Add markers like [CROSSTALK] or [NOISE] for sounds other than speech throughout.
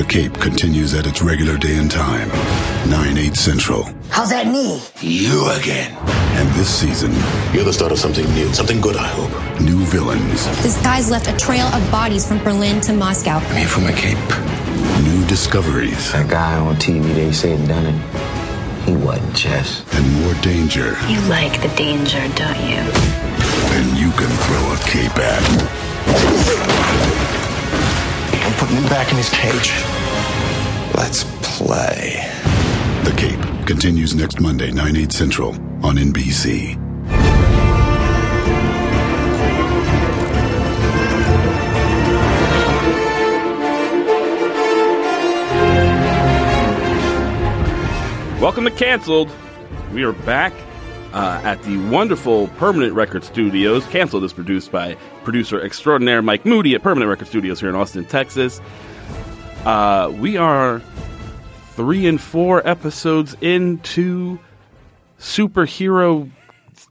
The Cape continues at its regular day and time, 9, 8 central. How's that knee? You again. And this season, You're the start of something new, something good, I hope. new villains, This guy's left a trail of bodies from Berlin to Moscow. I'm here for my cape. new discoveries, That guy on TV, they said done it. He wasn't Jess. and more danger You like the danger, don't you? than you can throw a cape at. I'm putting him back in his cage. Let's play. The Cape continues next Monday, 9, 8 central on NBC. Welcome to Cancelled. We are back uh, at the wonderful Permanent Record Studios. Cancelled is produced by producer extraordinaire Mike Moody at Permanent Record Studios here in Austin, Texas. Uh, we are three and four episodes into superhero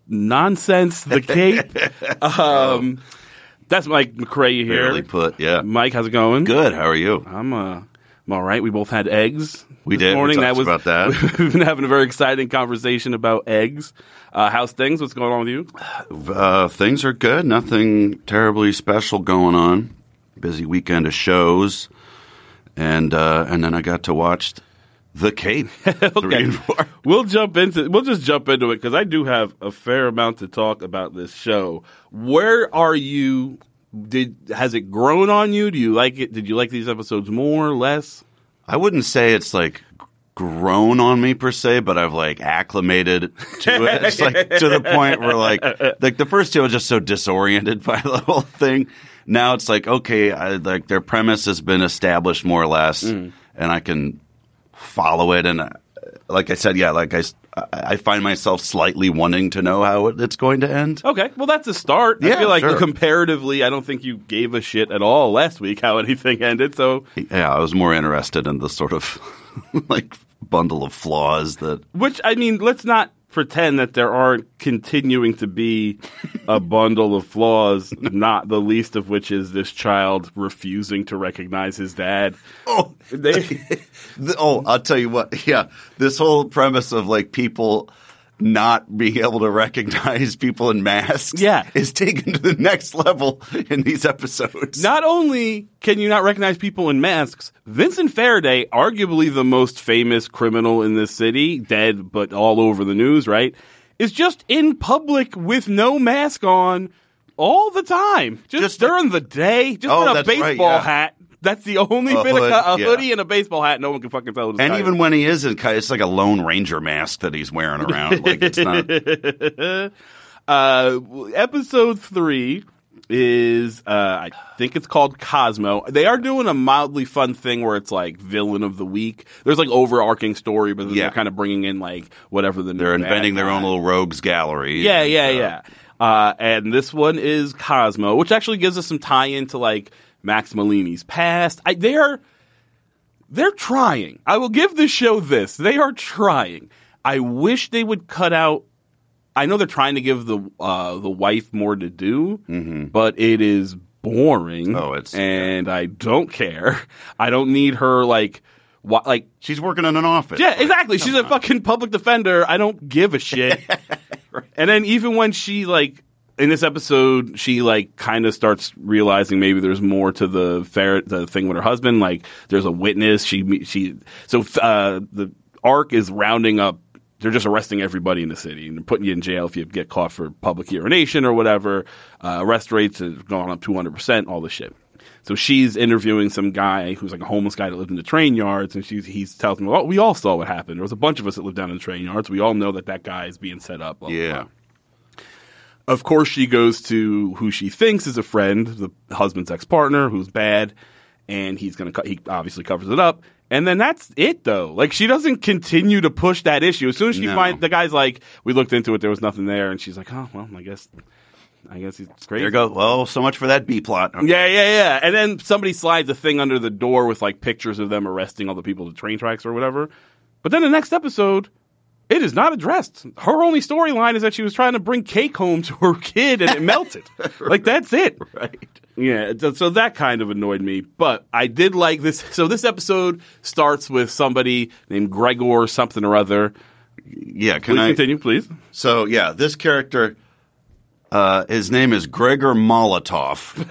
nonsense. The Cape. [LAUGHS] um, that's Mike McCrae here. Barely put, yeah. Mike, how's it going? Good. How are you? I'm uh, I'm all right. We both had eggs. We this did. Morning. talked that was about that. [LAUGHS] We've been having a very exciting conversation about eggs. Uh, how's things? What's going on with you? Uh, things are good. Nothing terribly special going on. Busy weekend of shows, and uh, and then I got to watch The Cape. [LAUGHS] Four. We'll jump into. We'll just jump into it because I do have a fair amount to talk about this show. Where are you? Did has it grown on you? Do you like it? Did you like these episodes more, or less? I wouldn't say it's like grown on me per se, but I've like acclimated to it. [LAUGHS] It's like to the point where like like the first two I was just so disoriented [LAUGHS] by the whole thing. Now it's like okay, I, like their premise has been established more or less, mm. and I can follow it. And uh, like I said, yeah, like I, I find myself slightly wanting to know how it- it's going to end. Okay, well that's a start. Yeah, I feel like sure. comparatively, I don't think you gave a shit at all last week how [LAUGHS] anything ended. So Yeah, I was more interested in the sort of [LAUGHS] like bundle of flaws that Which I mean, let's not pretend that there aren't continuing to be a bundle of flaws, not the least of which is this child refusing to recognize his dad. Oh, They, [LAUGHS] The- oh, I'll tell you what. Yeah, this whole premise of like people not being able to recognize people in masks, Yeah. is taken to the next level in these episodes. not only can you not recognize people in masks, Vincent Faraday, arguably the most famous criminal in this city, dead but all over the news, right? Is just in public with no mask on all the time. Just, Just- during the day, just Oh, in a that's right, baseball yeah. hat. That's the only A bit hood, of a yeah. hoodie and a baseball hat. No one can fucking tell. And even when he is in, it's like a Lone Ranger mask that he's wearing around. Like it's not. [LAUGHS] uh, episode three is uh, I think it's called Cosmo. They are doing a mildly fun thing where it's like villain of the week. There's like overarching story, but then Yeah. they're kind of bringing in like whatever the They're inventing their guy. own little rogues gallery. Yeah, And, yeah, uh, yeah. Uh, and this one is Cosmo, which actually gives us some tie into like Max Malini's past. I, they are they're trying. I will give this show this. They are trying. I wish they would cut out. I know they're trying to give the uh, the wife more to do, but it is boring. Mm-hmm. Oh, it's- and I don't care. [LAUGHS] I don't need her like wha- like She's working in an office. yeah, exactly. She's a fucking public defender. I don't give a shit. [LAUGHS] And then even when she like in this episode, she like kind of starts realizing maybe there's more to the fair the thing with her husband. Like there's a witness. She she so uh, the Ark is rounding up. They're just arresting everybody in the city and putting you in jail if you get caught for public urination or whatever. Uh, arrest rates have gone up 200 percent. All this shit. So she's interviewing some guy who's like a homeless guy that lived in the train yards, and she's he's telling me, "Well, we all saw what happened. There was a bunch of us that lived down in the train yards. We all know that that guy is being set up." blah, Yeah. blah. Of course, she goes to who she thinks is a friend, the husband's ex partner, who's bad, and he's gonna. co- He obviously covers it up, and then that's it, though. Like she doesn't continue to push that issue. As soon as she No. finds the guy's like, "We looked into it, there was nothing there," and she's like, "Oh well, I guess." I guess he's crazy. There you go. Well, so much for that B plot. Okay. Yeah, yeah, yeah. And then somebody slides a thing under the door with like pictures of them arresting all the people at the train tracks or whatever. But then the next episode, It is not addressed. Her only storyline is that she was trying to bring cake home to her kid and it melted. [LAUGHS] Like that's it. Right. Yeah, so- that kind of annoyed me, but I did like this. So this episode starts with somebody named Gregor something or other. Yeah. Can Please I? continue, please. So yeah, this character, uh, his name is Gregor Molotov, [LAUGHS]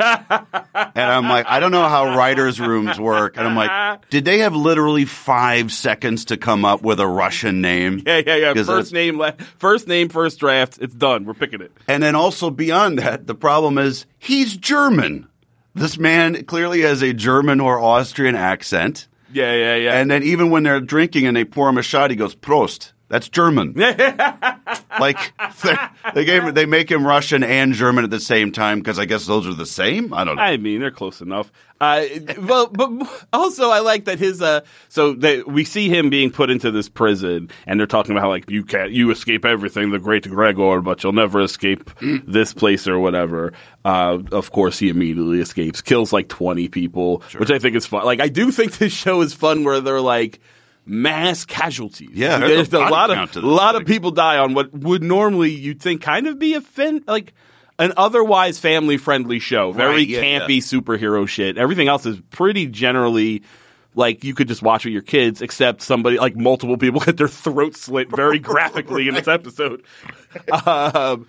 and I'm like, I don't know how writers' rooms work, and I'm like, did they have literally five seconds to come up with a Russian name? [LAUGHS] Yeah, yeah, yeah. First name, la- first name, first draft. It's done. We're picking it. And then also beyond that, the problem is he's German. This man clearly has a German or Austrian accent. Yeah, yeah, yeah. And then even when they're drinking and they pour him a shot, he goes, Prost. That's German. [LAUGHS] like they're- gave they make him Russian and German at the same time because I guess those are the same. I don't know. I mean, they're close enough. Uh, well, but also I like that his. Uh, so they, we see him being put into this prison, and they're talking about how like you can't you escape everything, the Great Gregor, but you'll never escape this place or whatever. Uh, of course, he immediately escapes, kills like twenty people, which I think is fun. Like I do think this show is fun where they're like. Mass casualties. Yeah, there's a a lot of a lot thing. of people die on what would normally you'd think kind of be a fin like an otherwise family friendly show. Very Right, yeah, campy yeah. superhero shit. Everything else is pretty generally like you could just watch with your kids, except somebody like multiple people [LAUGHS] get their throat slit very [LAUGHS] graphically in this episode. [LAUGHS] Um,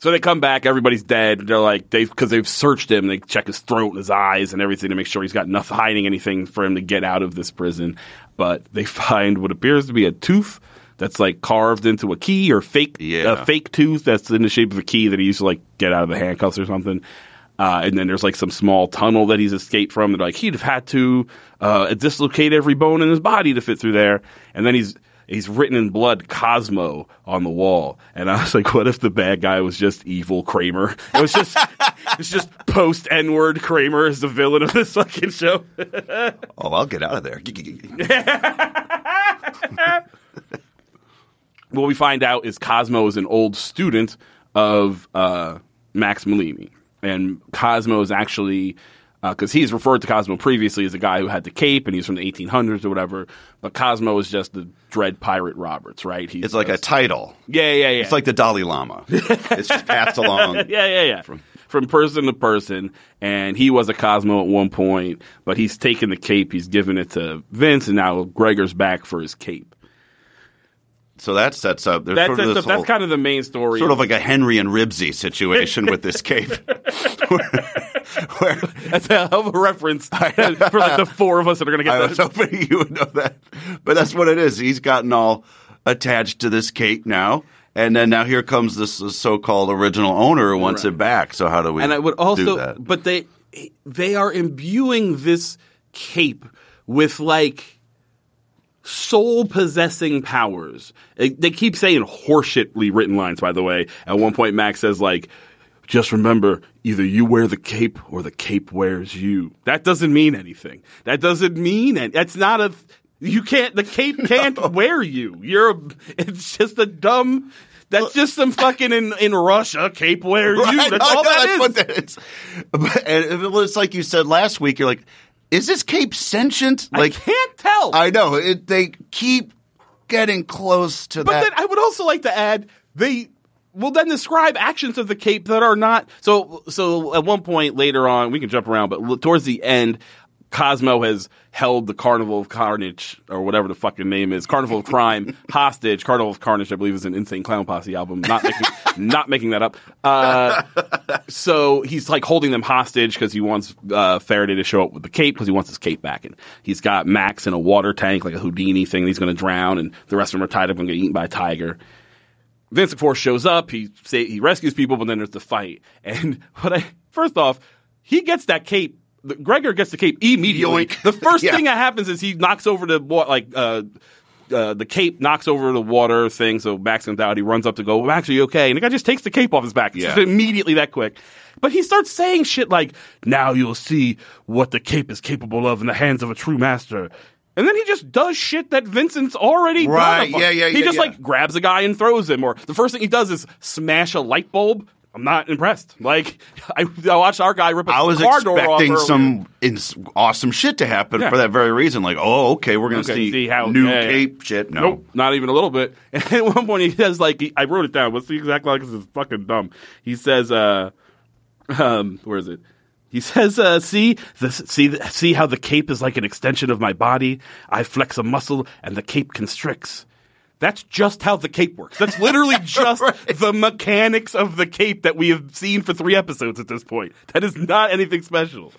so they come back, everybody's dead. They're like they because they've searched him. They check his throat and his eyes and everything to make sure he's got enough hiding anything for him to get out of this prison. But they [LAUGHS] find what appears to be a tooth that's like carved into a key or fake Yeah. a fake tooth that's in the shape of a key that he used to like get out of the handcuffs or something. Uh, and then there's like some small tunnel that he's escaped from. They're like he'd have had to uh, dislocate every bone in his body to fit through there. And then he's he's written in blood Cosmo on the wall. And I was like, what if the bad guy was just evil Kramer? It was just [LAUGHS] it's just post N word Kramer as the villain of this fucking show. [LAUGHS] oh, I'll get out of there. [LAUGHS] what we find out is Cosmo is an old student of uh, Max Malini, and Cosmo is actually Uh, because he's referred to Cosmo previously as a guy who had the cape and he's from the 1800s or whatever. But Cosmo is just the dread pirate Roberts, right? He's It's like a title. yeah, yeah, yeah. It's like the Dalai Lama. [LAUGHS] it's just passed along. [LAUGHS] yeah, yeah, yeah. From from person to person, and he was a Cosmo at one point, but he's taken the cape, he's given it to Vince, and now Gregor's back for his cape. So that sets up. There's That's sort of that's, this that's whole- kind of the main story. sort of like a Henry and Ribsy situation with this cape. [LAUGHS] [LAUGHS] where, That's a hell of a reference [LAUGHS] [LAUGHS] for like the four of us that are going to get. I get was that. hoping you would know that, but that's what it is. He's gotten all attached to this cape now, and then now here comes this so-called original owner who wants Right. it back. So how do we? And I would also, that? but they they are imbuing this cape with like soul possessing powers. They, they keep saying horseshitly written lines. By the way, at one point Max says like. Just remember, either you wear the cape or the cape wears you. That doesn't mean anything. That doesn't mean it. That's not a. You can't. The cape [LAUGHS] can't wear you. You're. A, it's just a dumb. That's just some fucking in in Russia cape wear you. Right, That's [LAUGHS] I all know, that that's is. that is. But, and it was like you said last week. You're like, is this cape sentient? Like, I can't tell. I know it. They keep getting close to but that. then I would also like to add they will then describe actions of the cape that are not so. So at one point later on, we can jump around, but towards the end. Cosmo has held the Carnival of Carnage, or whatever the fucking name is, Carnival of Crime, [LAUGHS] hostage. Carnival of Carnage, I believe, is an Insane Clown Posse album. Not making, [LAUGHS] not making that up. Uh, so he's like holding them hostage because he wants uh, Faraday to show up with the cape because he wants his cape back. And he's got Max in a water tank, like a Houdini thing. And he's going to drown, and the rest of them are tied up and get eaten by a tiger. Vince, of course, shows up. He say, he rescues people, but then there's the fight. And [LAUGHS] what I first off, he gets that cape. the- Gregor gets the cape immediately. Yoink. The first [LAUGHS] Yeah. thing that happens is he knocks over the like uh, uh, the cape knocks over the water thing. So Max comes out. He runs up to go. Max, are you okay? And the guy just takes the cape off his back. Yeah. immediately that quick. But he starts saying shit like, "Now you'll see what the cape is capable of in the hands of a true master." And then he just does shit that Vincent's already done. Right, a bu- yeah, yeah, He yeah, just yeah. like grabs a guy and throws him, or the first thing he does is smash a light bulb I'm not impressed. Like [LAUGHS] I, I watched our guy rip a I was car door off expecting some ins- awesome shit to happen Yeah. for that very reason. Like, oh, okay, we're going to Okay, see, see how- new yeah, yeah. cape shit. No. Nope, not even a little bit. [LAUGHS] And at one point, he says, like, he- I wrote it down. What's the exact line? Because it's fucking dumb. He says, uh, um, where is it? He says, uh, see, the, see, see how the cape is like an extension of my body? I flex a muscle and the cape constricts. That's just how the cape works. That's literally [LAUGHS] just the mechanics of the cape that we have seen for three episodes at this point. That is not anything special.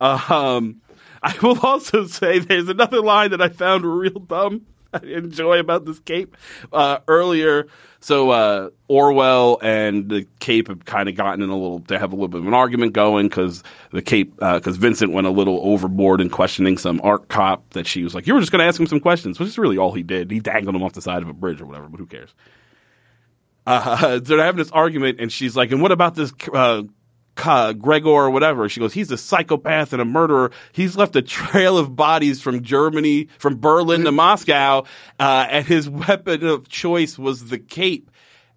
Um, I will also say there's another line that I found real dumb. [LAUGHS] I enjoy about this cape uh, earlier. So uh, Orwell and the cape have kind of gotten in a little. They have a little bit of an argument going because the cape because Vincent went a little overboard in questioning some Ark cop that she was like, "You were just going to ask him some questions," which is really all he did. He dangled him off the side of a bridge or whatever. But who cares? uh, [LAUGHS] they're having this argument, and she's like, "And what about this uh, Gregor or whatever?" She goes, "He's a psychopath and a murderer. He's left a trail of bodies from Germany, from Berlin to Moscow, uh, and his weapon of choice was the cape."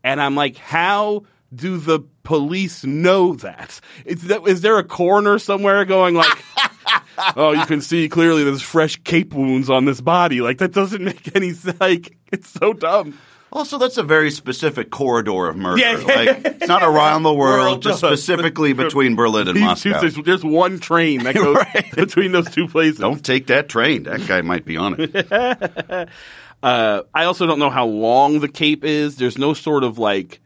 And I'm like, "How do the police know that? Is, that, is there a coroner somewhere going like?" [LAUGHS] oh, you can see clearly there's fresh cape wounds on this body. Like that doesn't make any sense. [LAUGHS] Like it's so dumb. Also, that's a very specific corridor of murder. Yeah. Like, it's not around the world, World, just specifically between Berlin and Moscow. two, there's, there's one train that [LAUGHS] goes Right. between those two places. Don't take that train. That guy might be on it. [LAUGHS] Uh, I also don't know how long the cape is. There's no sort of like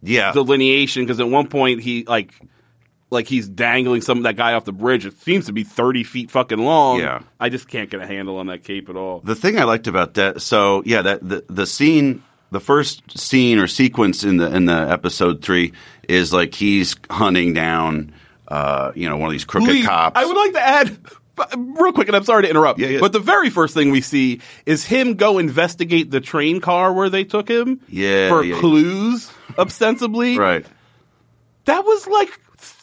Yeah. delineation because at one point he like like he's dangling some that guy off the bridge. It seems to be thirty feet fucking long. Yeah. I just can't get a handle on that cape at all. The thing I liked about that, so yeah, that the the scene, the first scene or sequence in the in the episode three is like he's hunting down, uh, you know, one of these crooked Lee, cops. I would like to add real quick, and I'm sorry to interrupt. Yeah, yeah. But the very first thing we see is him go investigate the train car where they took him. Yeah, for yeah. clues, ostensibly. right. That was like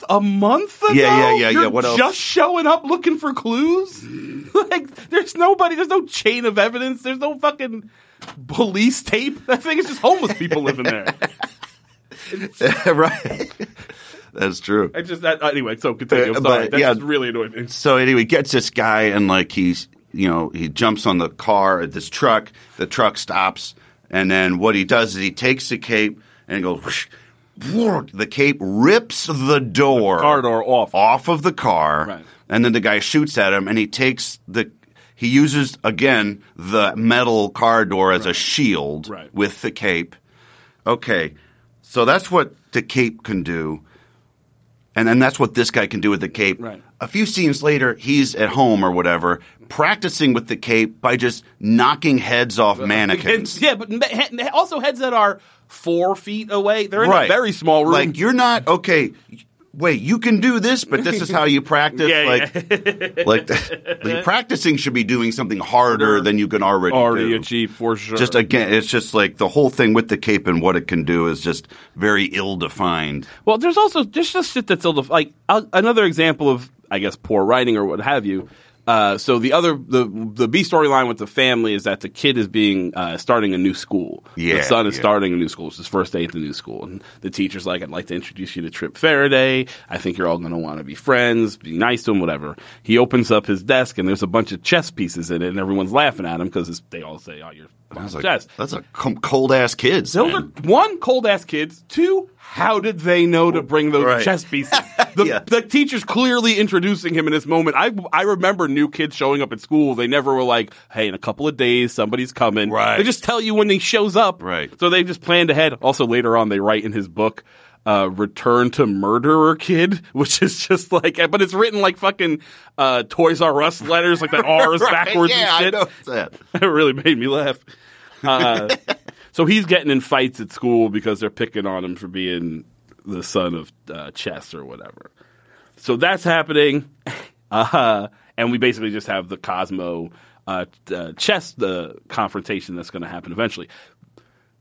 a month ago. Yeah, yeah, yeah, You're yeah. What else? Just showing up looking for clues. [LAUGHS] like, there's nobody. There's no chain of evidence. There's no fucking police tape. That thing is just homeless people living there. [LAUGHS] [LAUGHS] right. That's true. I just that anyway. So continue. I'm Uh, sorry. but, That yeah. just really annoyed me. So anyway, gets this guy and like he's you know he jumps on the car at this truck. The truck stops, and then what he does is he takes the cape and goes. Whoosh, the cape rips the door Car door off. off of the car, Right. and then the guy shoots at him, and he takes the he uses again the metal car door as a shield Right. with the cape. Okay, so that's what the cape can do. And then that's what this guy can do with the cape. Right. A few scenes later, he's at home or whatever, practicing with the cape by just knocking heads off mannequins. [LAUGHS] Yeah, but also heads that are four feet away. They're in right. a very small room. Like you're not okay. Wait, you can do this, but this is how you [LAUGHS] practice. Yeah, like, like the, [LAUGHS] practicing should be doing something harder than you can already already do. achieved for sure. Just again, it's just like the whole thing with the cape and what it can do is just very ill defined. Well, there's also there's just shit that's ill. Defined. Like another example of I guess poor writing or what have you. Uh, so the other the the B storyline with the family is that the kid is being uh, starting a new school. Yeah, the son is yeah. starting a new school. It's his first day at the new school, and the teacher's like, "I'd like to introduce you to Trip Faraday. I think you're all going to want to be friends. Be nice to him, whatever." He opens up his desk, and there's a bunch of chess pieces in it, and everyone's laughing at him because they all say, "Oh, you're I was like, chess." that's a cold ass kids. Those man. are one cold ass kids. Two, how did they know to bring those Right. chess pieces? [LAUGHS] The, Yeah. the teacher's clearly introducing him in this moment. I I remember new kids showing up at school. They never were like, "Hey, in a couple of days, somebody's coming." Right. They just tell you when he shows up. Right. So they just planned ahead. Also, later on, they write in his book. Uh, return to murderer kid, [LAUGHS] which is just like, but it's written like fucking uh, Toys R Us letters, like that R is [LAUGHS] Right, backwards Yeah, and I shit. know that. [LAUGHS] it really made me laugh. Uh, so he's getting in fights at school because they're picking on him for being the son of uh, chess or whatever. So that's happening, uh, and we basically just have the Cosmo uh, uh, chess the confrontation that's going to happen eventually.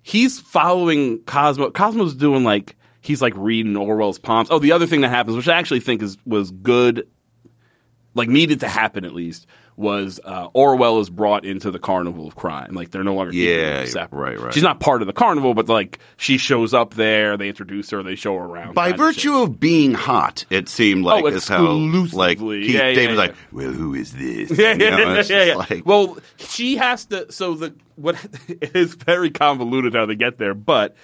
He's following Cosmo. Cosmo's doing like he's like reading Orwell's palms. Oh, the other thing that happens, which I actually think is was good like needed to happen at least was uh, Orwell is brought into the carnival of crime. Like they're no longer Yeah, separate. right, right. She's not part of the carnival, but like she shows up there. They introduce her. They show her around. By kind of virtue of being hot, it seemed like Oh, is how like. Keith Yeah, yeah, David's yeah. like, well, who is this? [LAUGHS] Yeah, You know, yeah, it's yeah, yeah. like- well, she has to. So the what [LAUGHS] is very convoluted how they get there, but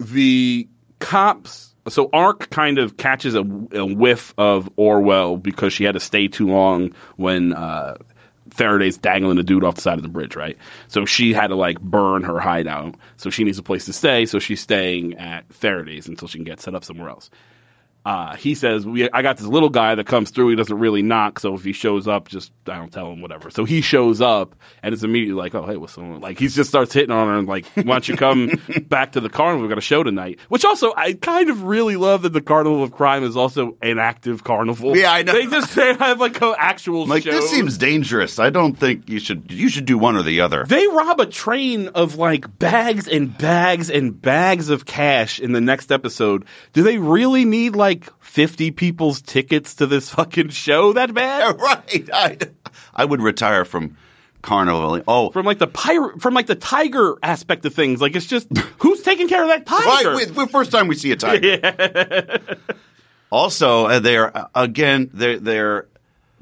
the cops. So Ark kind of catches a, a whiff of Orwell because she had to stay too long when uh, Faraday's dangling a dude off the side of the bridge, right? So she had to like burn her hideout. So she needs a place to stay. So she's staying at Faraday's until she can get set up somewhere else. Uh, he says, we, I got this little guy that comes through. He doesn't really knock. So if he shows up, just, I don't tell him, whatever. So he shows up and it's immediately like, oh, hey, what's going on? Like, he just starts hitting on her and like, why don't you come [LAUGHS] back to the carnival? We've got a show tonight. Which also, I kind of really love that the Carnival of Crime is also an active carnival. Yeah, I know. They just they have like an actual show. like this seems dangerous. I don't think you should. You should do one or the other. They rob a train of like bags and bags and bags of cash in the next episode. Do they really need like 50 people's tickets to this fucking show that bad? [LAUGHS] right. I, I would retire from carnival. Oh, From like the pirate, from like the tiger aspect of things. Like it's just, [LAUGHS] who's taking care of that tiger? right. Wait, wait, first time we see a tiger. [LAUGHS] also, uh, they're uh, again they're they're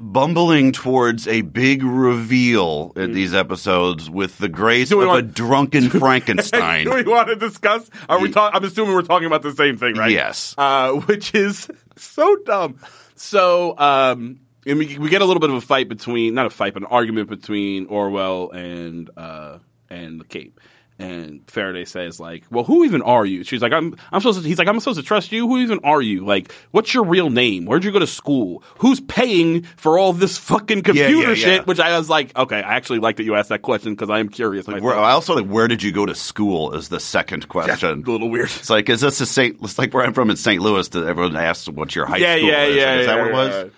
bumbling towards a big reveal in these episodes with the grace of a want- drunken [LAUGHS] Frankenstein. [LAUGHS] Do we want to discuss? Are we talking? I'm assuming we're talking about the same thing, right? Yes. Uh, [LAUGHS] which is so dumb. So, um, and we, we get a little bit of a fight between, not a fight, but an argument between Orwell and uh, and the Cape. And Faraday says, like, well, who even are you? She's like, I'm, I'm supposed to, he's like, I'm supposed to trust you. Who even are you? Like, what's your real name? Where'd you go to school? Who's paying for all this fucking computer yeah, yeah. shit? Which I was like, okay, I actually like that you asked that question because I am curious. Where. I also like, where did you go to school? Is the second question. a little weird. It's like, is this a St. It's like where I'm from in St. Louis. That everyone asks what your high yeah, school yeah, is. yeah, Is that what it was?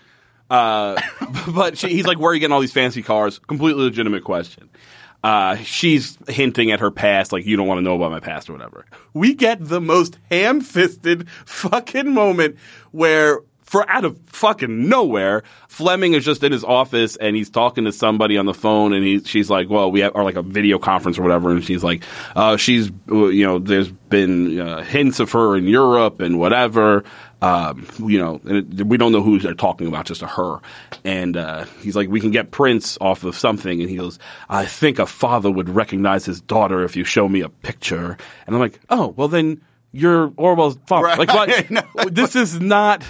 Uh, [LAUGHS] but she, he's like, "Where are you getting all these fancy cars?" Completely legitimate question. Uh, she's hinting at her past, like you don't want to know about my past or whatever. We get the most ham-fisted fucking moment where, for out of fucking nowhere, Fleming is just in his office and he's talking to somebody on the phone, and he, she's like, "Well, we have," or like a video conference or whatever, and she's like, uh, "She's, you know, there's been uh, hints of her in Europe and whatever." Um, you know, and it, we don't know who they're talking about, just a her. And uh, he's like, we can get prints off of something. And he goes, I think a father would recognize his daughter if you show me a picture. And I'm like, oh, well then you're Orwell's father. Right. Like, what? [LAUGHS] No. [LAUGHS] this is not.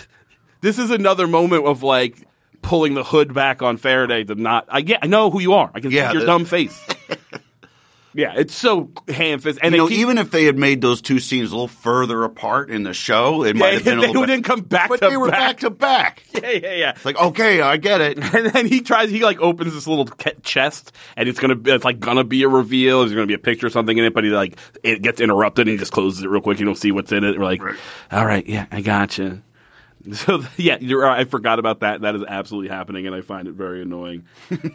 This is another moment of like pulling the hood back on Faraday to not. I get. I know who you are. I can Yeah, see your the- dumb face. [LAUGHS] yeah, it's so ham fist. And You know, keep- even if they had made those two scenes a little further apart in the show, it might yeah, have been a they little bit. didn't come back but they were back to back. [LAUGHS] Yeah, yeah, yeah. It's like, okay, I get it. [LAUGHS] And then he tries. He like opens this little chest, and it's gonna. It's like gonna be a reveal. There's gonna be a picture or something in it, but he like it gets interrupted, and he just closes it real quick. You don't see what's in it. We're like, all right, yeah, I gotcha. [LAUGHS] So yeah, you're. I forgot about that. That is absolutely happening, and I find it very annoying.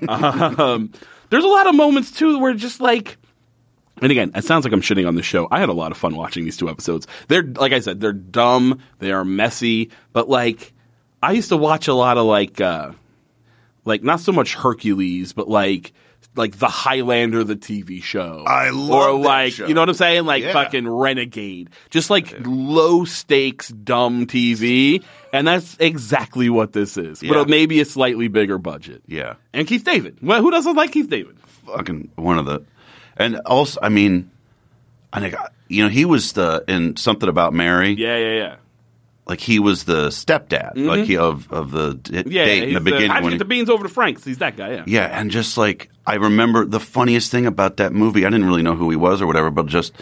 um, there's a lot of moments too where just like. And again, it sounds like I'm shitting on the show. I had a lot of fun watching these two episodes. They're like I said, they're dumb, they are messy, but like I used to watch a lot of like uh like not so much Hercules, but like like the Highlander the TV show. I love or like you know what I'm saying? Like Yeah. fucking Renegade. Just like low stakes dumb TV. And that's exactly what this is. Yeah. But maybe a slightly bigger budget. Yeah. And Keith David. Well, who doesn't like Keith David? Fucking one of the, and also, I mean, I think you know he was the in something about Mary. Yeah, yeah, yeah. Like he was the stepdad, mm-hmm. like he of of the d- Yeah, date in he's the beginning. when get he- the beans over to Frank's? He's that guy, yeah. Yeah, and just like I remember the funniest thing about that movie, I didn't really know who he was or whatever, but just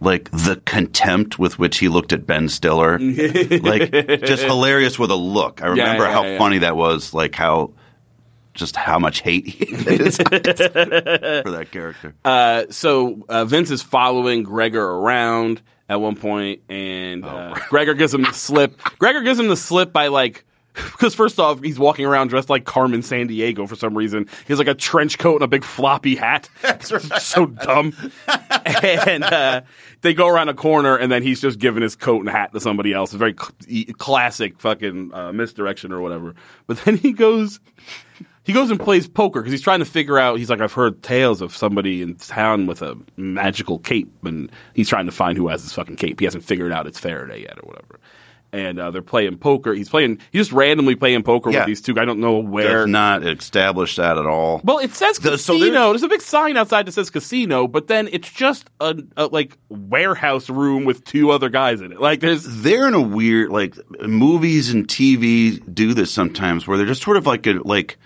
like the contempt with which he looked at Ben Stiller, [LAUGHS] like just hilarious with a look. I remember yeah, how yeah. funny that was, like how just how much hate he had in his eyes for that character. Uh, so uh, Vince is following Gregor around at one point, and uh, Gregor gives him the slip. Gregor gives him the slip by like. [LAUGHS] Because first off, he's walking around dressed like Carmen Sandiego for some reason. He has like a trench coat and a big floppy hat. [LAUGHS] That's so dumb. [LAUGHS] and uh, they go around a corner, and then he's just giving his coat and hat to somebody else. A very cl- classic fucking uh, misdirection or whatever. But then he goes, he goes and plays poker because he's trying to figure out. He's like, I've heard tales of somebody in town with a magical cape, and he's trying to find who has this fucking cape. He hasn't figured out it's Faraday yet or whatever. And uh, they're playing poker. He's playing. He's just randomly playing poker Yeah. with these two. I don't know where. Does not establish that at all. Well, it says The- so casino. there- There's a big sign outside that says casino, but then it's just a, a like warehouse room with two other guys in it. Like there's they're in a weird like movies and TV do this sometimes where they're just sort of like a like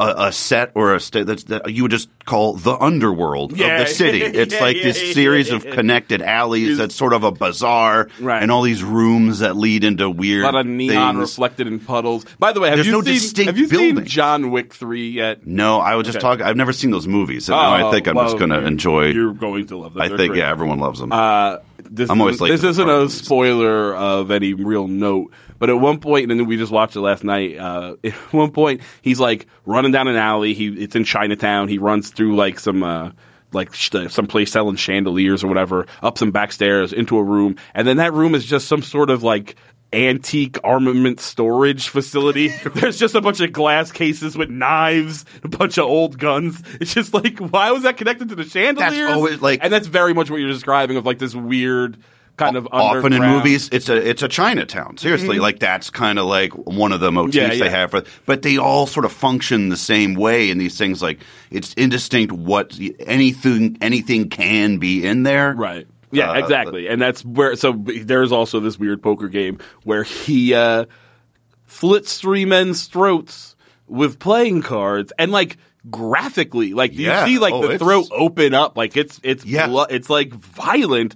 a, a set or a state that's that you would just call the underworld Yeah. of the city. [LAUGHS] It's Yeah, like yeah, this series of connected alleys that's sort of a bazaar Right. and all these rooms that lead into weird a lot of neon things. reflected in puddles. By the way, have There's you no seen distinct have you seen. John Wick three yet? No, I was just Okay. talking. I've never seen those movies, and now I think I'm Oh, just going to enjoy. You're going to love them. I They're think great. yeah, everyone loves them. Uh, this I'm always late This isn't a spoiler of any real note, but at one point, and then we just watched it last night. Uh, [LAUGHS] at one point, he's like running down an alley. He it's in Chinatown. He runs through like some. Uh, like some place selling chandeliers or whatever, up some back stairs into a room, and then that room is just some sort of like antique armament storage facility. [LAUGHS] There's just a bunch of glass cases with knives, a bunch of old guns. It's just like, why was that connected to the chandeliers? always, like- and that's very much what you're describing of like this weird kind of Often in movies, it's a it's a Chinatown. Seriously, like that's kind of like one of the motifs Yeah, yeah. they have. For, but they all sort of function the same way in these things. Like it's indistinct what anything anything can be in there. Right. Yeah, Uh, exactly. And that's where so there's also this weird poker game where he uh slits three men's throats with playing cards and like graphically like Yeah. you see like Oh, the throat open up like it's it's Yeah. blo- it's like violent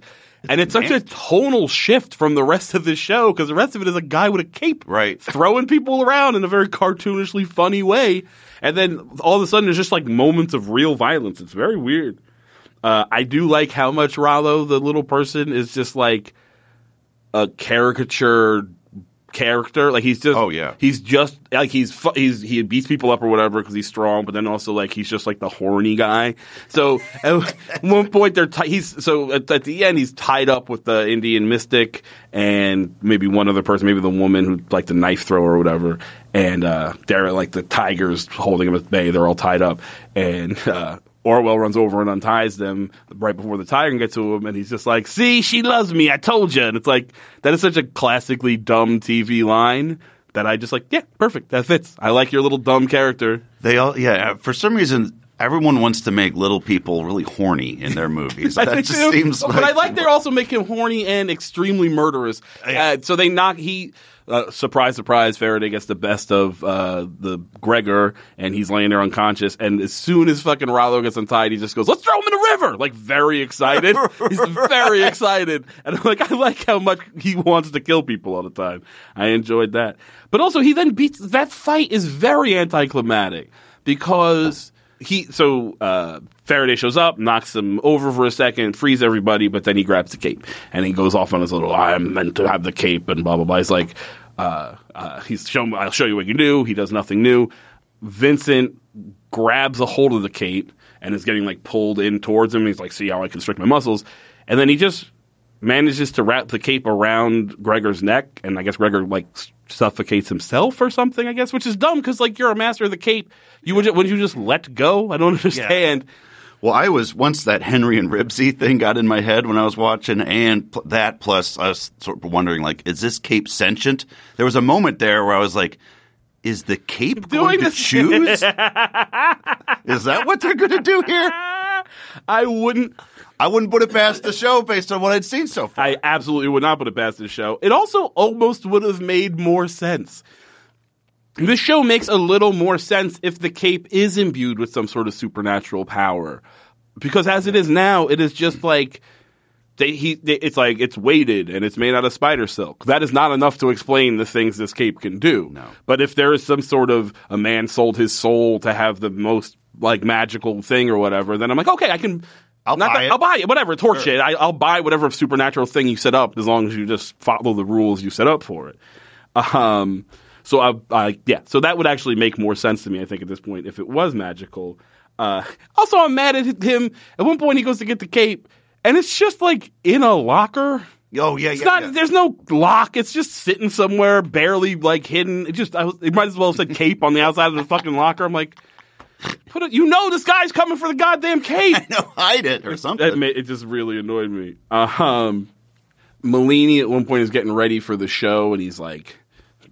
and it's such a tonal shift from the rest of the show because the rest of it is a guy with a cape Right. throwing people around in a very cartoonishly funny way. And then all of a sudden there's just like moments of real violence. It's very weird. Uh, I do like how much Rollo, the little person, is just like a caricature character. Like he's just, Oh, yeah. he's just like he's fu- he's he beats people up or whatever because he's strong, but then also like he's just like the horny guy. So at [LAUGHS] one point they're ti- he's so at, at the end he's tied up with the Indian mystic and maybe one other person, maybe the woman who like the knife thrower or whatever, and uh, they're like the tigers holding him at bay. They're all tied up and. Uh, Orwell runs over and unties them right before the tiger can get to him, and he's just like, "See, she loves me. I told you." And it's like that is such a classically dumb TV line that I just like. Yeah, perfect. That fits. I like your little dumb character. They all yeah. For some reason, everyone wants to make little people really horny in their movies. [LAUGHS] That just too. seems. but I like they're also making him horny and extremely murderous. Uh, so they knock he. Uh, surprise, surprise! Faraday gets the best of uh, the Gregor, and he's laying there unconscious. And as soon as fucking Rollo gets untied, he just goes, "Let's throw him in the river!" Like very excited. [LAUGHS] he's very excited, and I'm like, I like how much he wants to kill people all the time. I enjoyed that, but also he then beats that fight is very anticlimactic because he so uh, Faraday shows up, knocks him over for a second, frees everybody, but then he grabs the cape and he goes off on his little "I'm meant to have the cape" and blah blah blah. He's like, uh, uh, he's show I'll show you what you do. He does nothing new. Vincent grabs a hold of the cape and is getting like pulled in towards him. He's like, "See how I constrict my muscles," and then he just manages to wrap the cape around Gregor's neck, and I guess Gregor like suffocates himself or something. I guess, which is dumb because like you're a master of the cape, you would would you just let go? I don't [LAUGHS] understand. Well, I was once that Henry and Ribsy thing got in my head when I was watching, and pl- that plus I was sort of wondering, like, is this cape sentient? There was a moment there where I was like, is the cape going to [LAUGHS] choose? is that what they're going to do here? I wouldn't. I wouldn't put it past the show based on what I'd seen so far. I absolutely would not put it past the show. It also almost would have made more sense. This show makes a little more sense if the cape is imbued with some sort of supernatural power. Because as it is now, it is just like they, he, they, it's like it's weighted and it's made out of spider silk. That is not enough to explain the things this cape can do. No. But if there is some sort of a man sold his soul to have the most like magical thing or whatever, then I'm like, okay, I can. I'll not buy that- it. I'll buy it. Whatever, torch it. I, I'll buy whatever supernatural thing you set up as long as you just follow the rules you set up for it. Um, so I, I, yeah, so that would actually make more sense to me. I think at this point, if it was magical. Uh, also, I'm mad at him. At one point, he goes to get the cape, and it's just like in a locker. Oh yeah, It's yeah. not. yeah. There's no lock. It's just sitting somewhere, barely like hidden. It just. I was, it might as well have said cape on the outside of the fucking locker. I'm like, put it. You know, this guy's coming for the goddamn cape. [LAUGHS] know, hide it or That something. ma- it just really annoyed me. Um, Malini at one point is getting ready for the show, and he's like,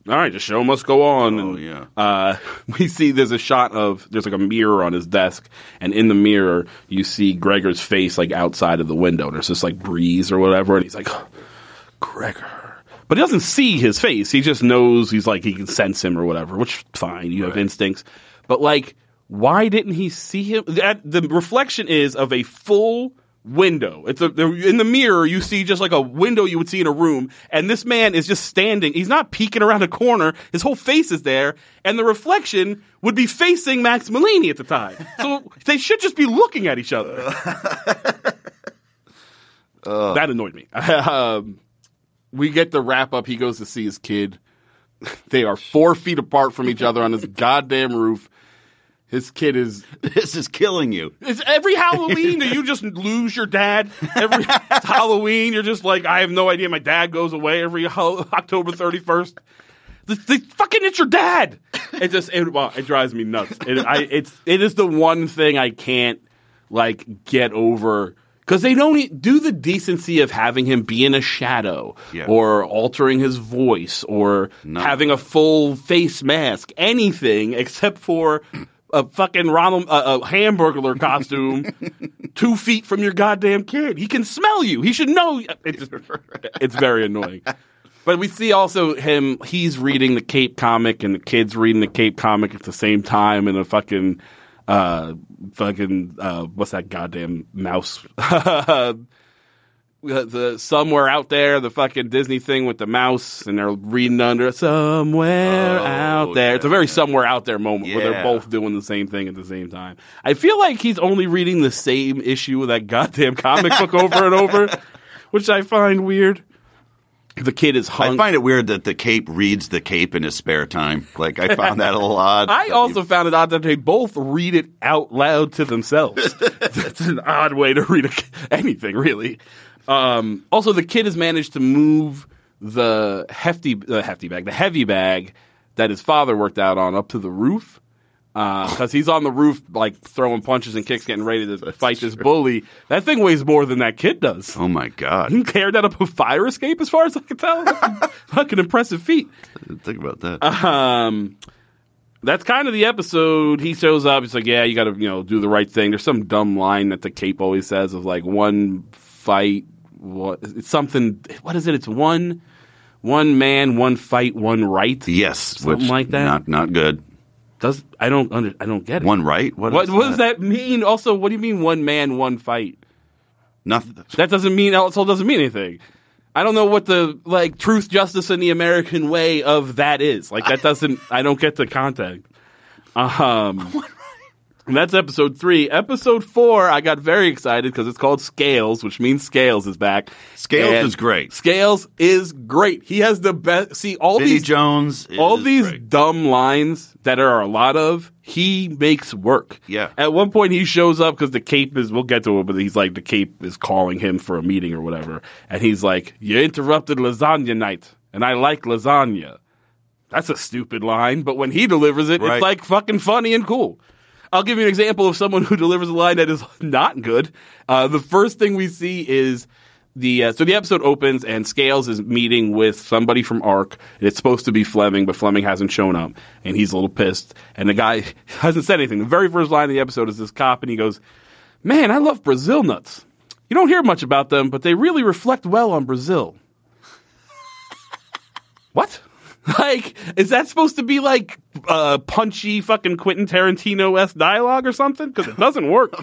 "All right, the show must go on." Oh, and, yeah. Uh, [LAUGHS] we see there's a shot of there's like a mirror on his desk, and in the mirror you see Gregor's face like outside of the window. And there's this like breeze or whatever, and he's like, [GASPS] "Gregor." But he doesn't see his face. He just knows he's like he can sense him or whatever, which fine. You have instincts. But like, why didn't he see him? That the reflection is of a full window. It's a in the mirror. You see just like a window you would see in a room, and this man is just standing. He's not peeking around a corner. His whole face is there, and the reflection would be facing Max Malini at the time. So [LAUGHS] they should just be looking at each other. [LAUGHS] that annoyed me. [LAUGHS] um, we get the wrap up. He goes to see his kid. They are four feet apart from each other on this goddamn roof. His kid is. [LAUGHS] This is killing you. It's every Halloween do you just lose your dad? Every [LAUGHS] Halloween you're just like I have no idea. My dad goes away every ho- [LAUGHS] October thirty first. The, the fucking it's your dad. It just it, well, it drives me nuts. It, I, it's it is the one thing I can't like get over because they don't e- do the decency of having him be in a shadow Yeah. or altering his voice or No. having a full face mask, anything except for a fucking Ronald uh, a Hamburglar costume [LAUGHS] two feet from your goddamn kid. He can smell you. He should know. It just, it's very annoying. But we see also him. He's reading the Cape comic, and the kids reading the Cape comic at the same time in a fucking, uh, fucking, uh, what's that goddamn mouse? [LAUGHS] the, the somewhere out there, the fucking Disney thing with the mouse, and they're reading under somewhere Oh, out there. It's a very somewhere out there moment where they're both doing the same thing at the same time. I feel like he's only reading the same issue of that goddamn comic book over and over, [LAUGHS] which I find weird. The kid is I find it weird that the Cape reads the Cape in his spare time. Like I found that a little [LAUGHS] odd. I also found it odd that they both read it out loud to themselves. [LAUGHS] That's an odd way to read a, anything, really. Um, also, the kid has managed to move the hefty, the hefty bag, the heavy bag that his father worked out on up to the roof. Because he's on the roof, like throwing punches and kicks, getting ready to fight this bully. That thing weighs more than that kid does. oh my god! He carried that up a fire escape, as far as I can tell. Fucking- [LAUGHS] Fucking impressive feat. Think about that. Um, that's kind of the episode. He shows up. He's like, "Yeah, you got to, you know, do the right thing." There's some dumb line that the Cape always says of like one fight. What it's something? What is it? It's one, one man, one fight, one right. yes, something which like that. Not not good. Does I don't under, I don't get it. One right. What, What what does that mean? Also, what do you mean one man, one fight? Nothing. That doesn't mean also doesn't mean anything. I don't know what the like truth, justice, and the American way of that is. Like that doesn't. I don't get the context. Um, [LAUGHS] and that's episode three. Episode four, I got very excited because it's called Scales, which means Scales is back. Scales And is great. Scales is great. He has the best. See all Vinnie these Jones. all these great. dumb lines that are a lot of, he makes work. Yeah. At one point, he shows up because the cape is, we'll get to it, but he's like, the cape is calling him for a meeting or whatever. And he's like, You interrupted lasagna night, and I like lasagna. That's a stupid line, but when he delivers it, Right. it's like fucking funny and cool. I'll give you an example of someone who [LAUGHS] delivers a line that is not good. Uh, the first thing we see is the uh, so the episode opens and Scales is meeting with somebody from Ark. And it's supposed to be Fleming, but Fleming hasn't shown up, and he's a little pissed. And the guy [LAUGHS] hasn't said anything. The very first line of the episode is this cop, and he goes, "Man, I love Brazil nuts. You don't hear much about them, but they really reflect well on Brazil." [LAUGHS] what? [LAUGHS] Like, is that supposed to be like uh, punchy fucking Quentin Tarantino esque dialogue or something? Because it doesn't work.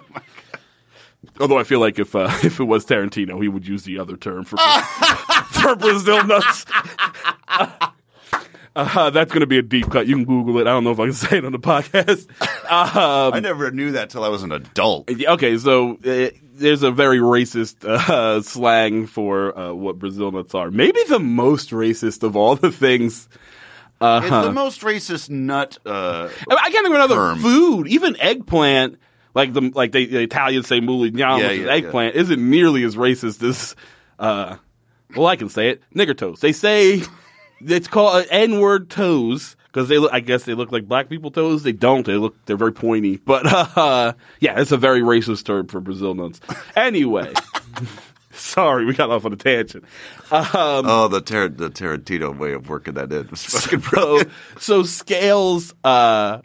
[LAUGHS] Although I feel like if uh, [LAUGHS] if it was Tarantino, he would use the other term for for Brazil nuts. Uh, that's going to be a deep cut. You can Google it. I don't know if I can [LAUGHS] say it on the podcast. Um, I never knew that till I was an adult. okay, so uh, there's a very racist uh, slang for uh, what Brazil nuts are. Maybe the most racist of all the things. It's the most racist nut. Uh, I mean, I can't think of another Term. food, even eggplant. like the like they, the Italians say mulignano, Yeah, yeah, eggplant, isn't nearly as racist as. Uh, well, I can say it. Nigger toes. They say it's called N word toes because they look. I guess they look like black people toes. They don't. They look. They're very pointy. But [LAUGHS] uh, yeah, it's a very racist term for Brazil nuts. Anyway, [LAUGHS] sorry, we got off on a tangent. Um, oh, the Tar- the Tarantino way of working that in was [LAUGHS] fucking so, brilliant. so Scales, uh,